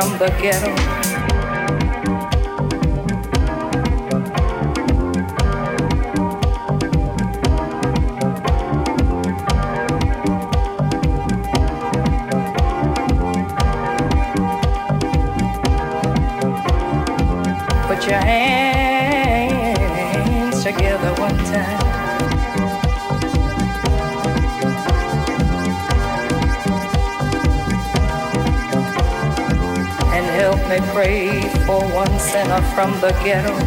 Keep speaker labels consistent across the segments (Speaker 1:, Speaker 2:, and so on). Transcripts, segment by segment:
Speaker 1: from the
Speaker 2: ghetto. From the ghetto.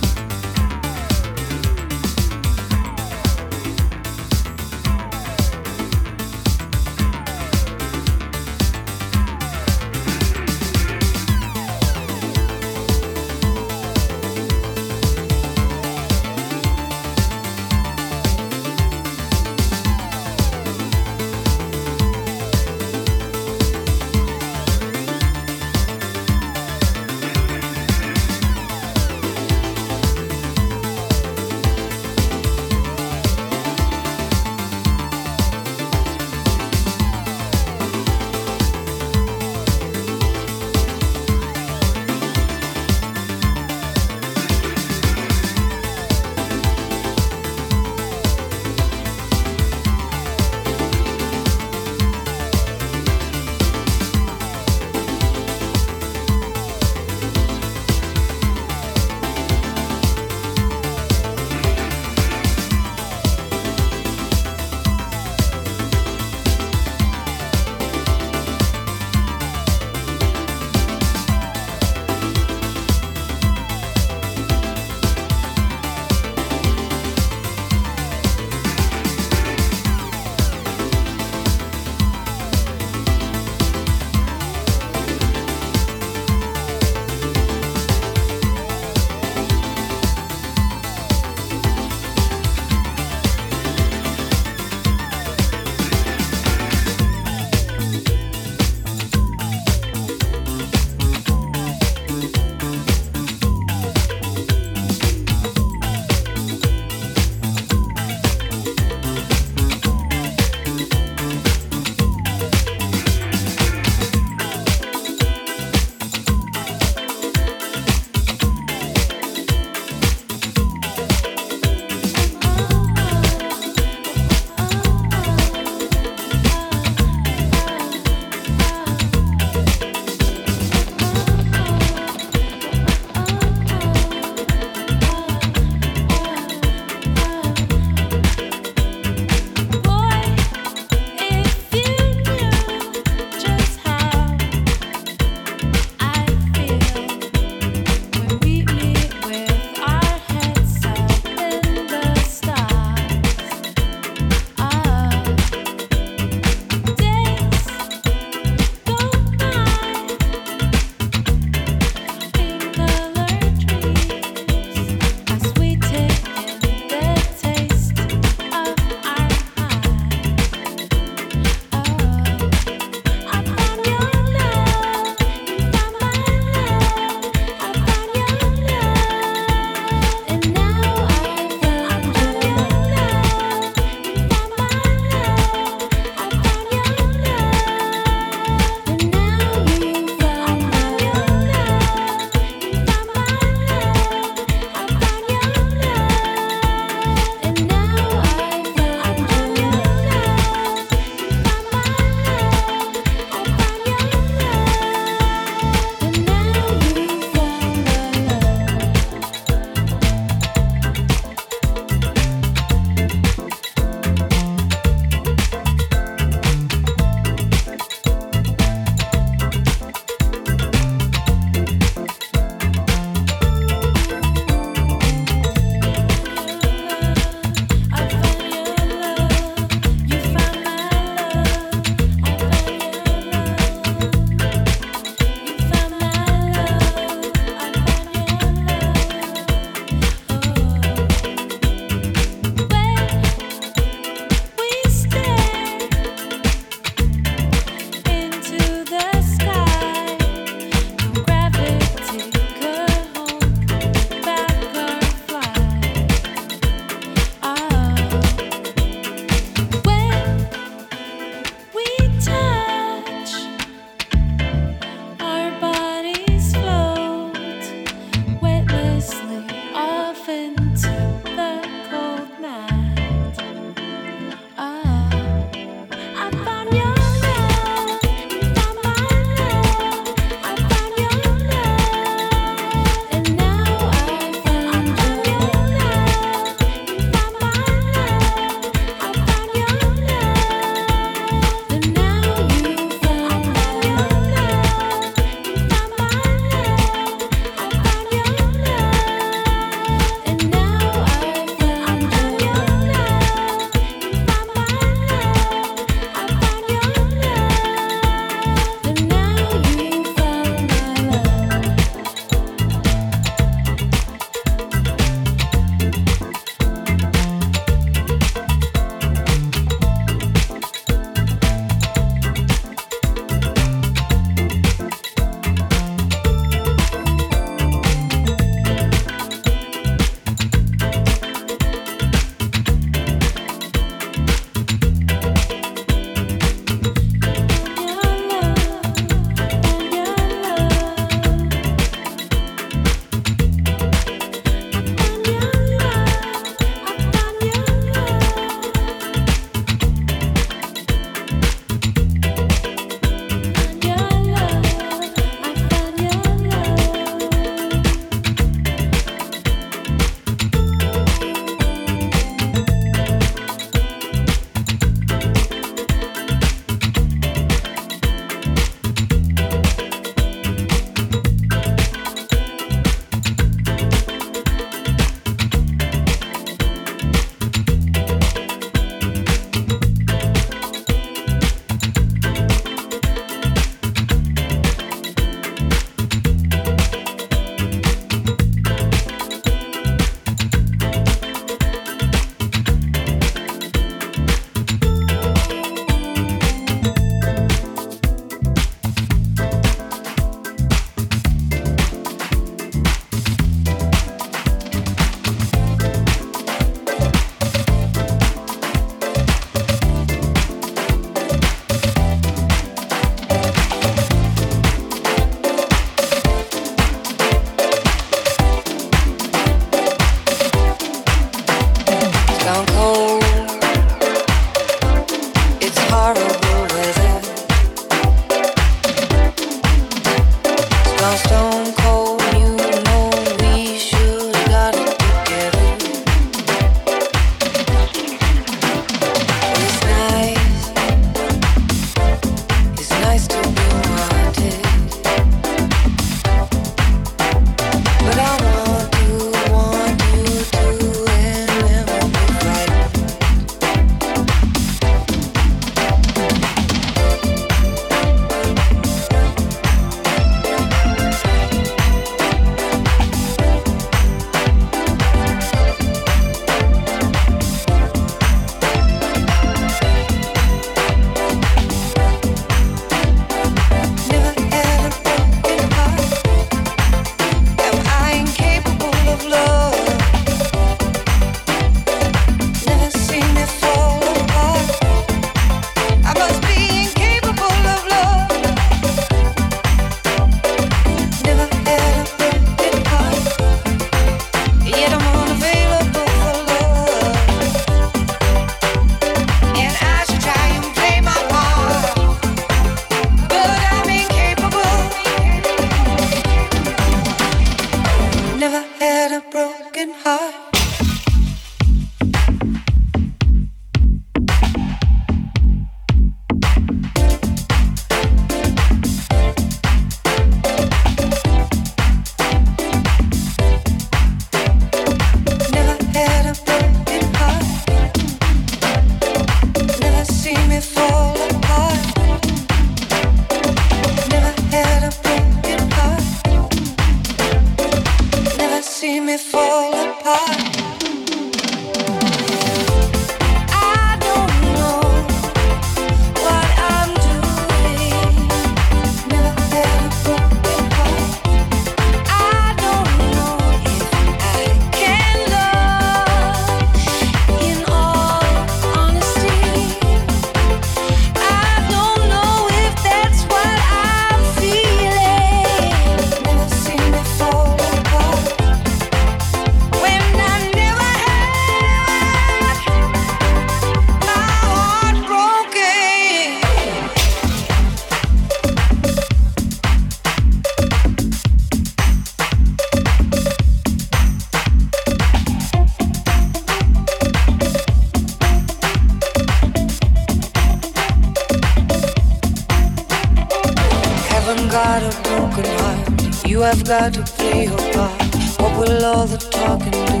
Speaker 3: glad to play your part. What will all the talking do?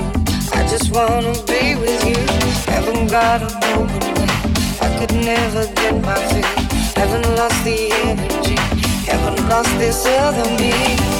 Speaker 3: I just wanna be with you. Haven't got a moment way. I could never get my feel. Haven't lost the energy. Haven't lost this other me.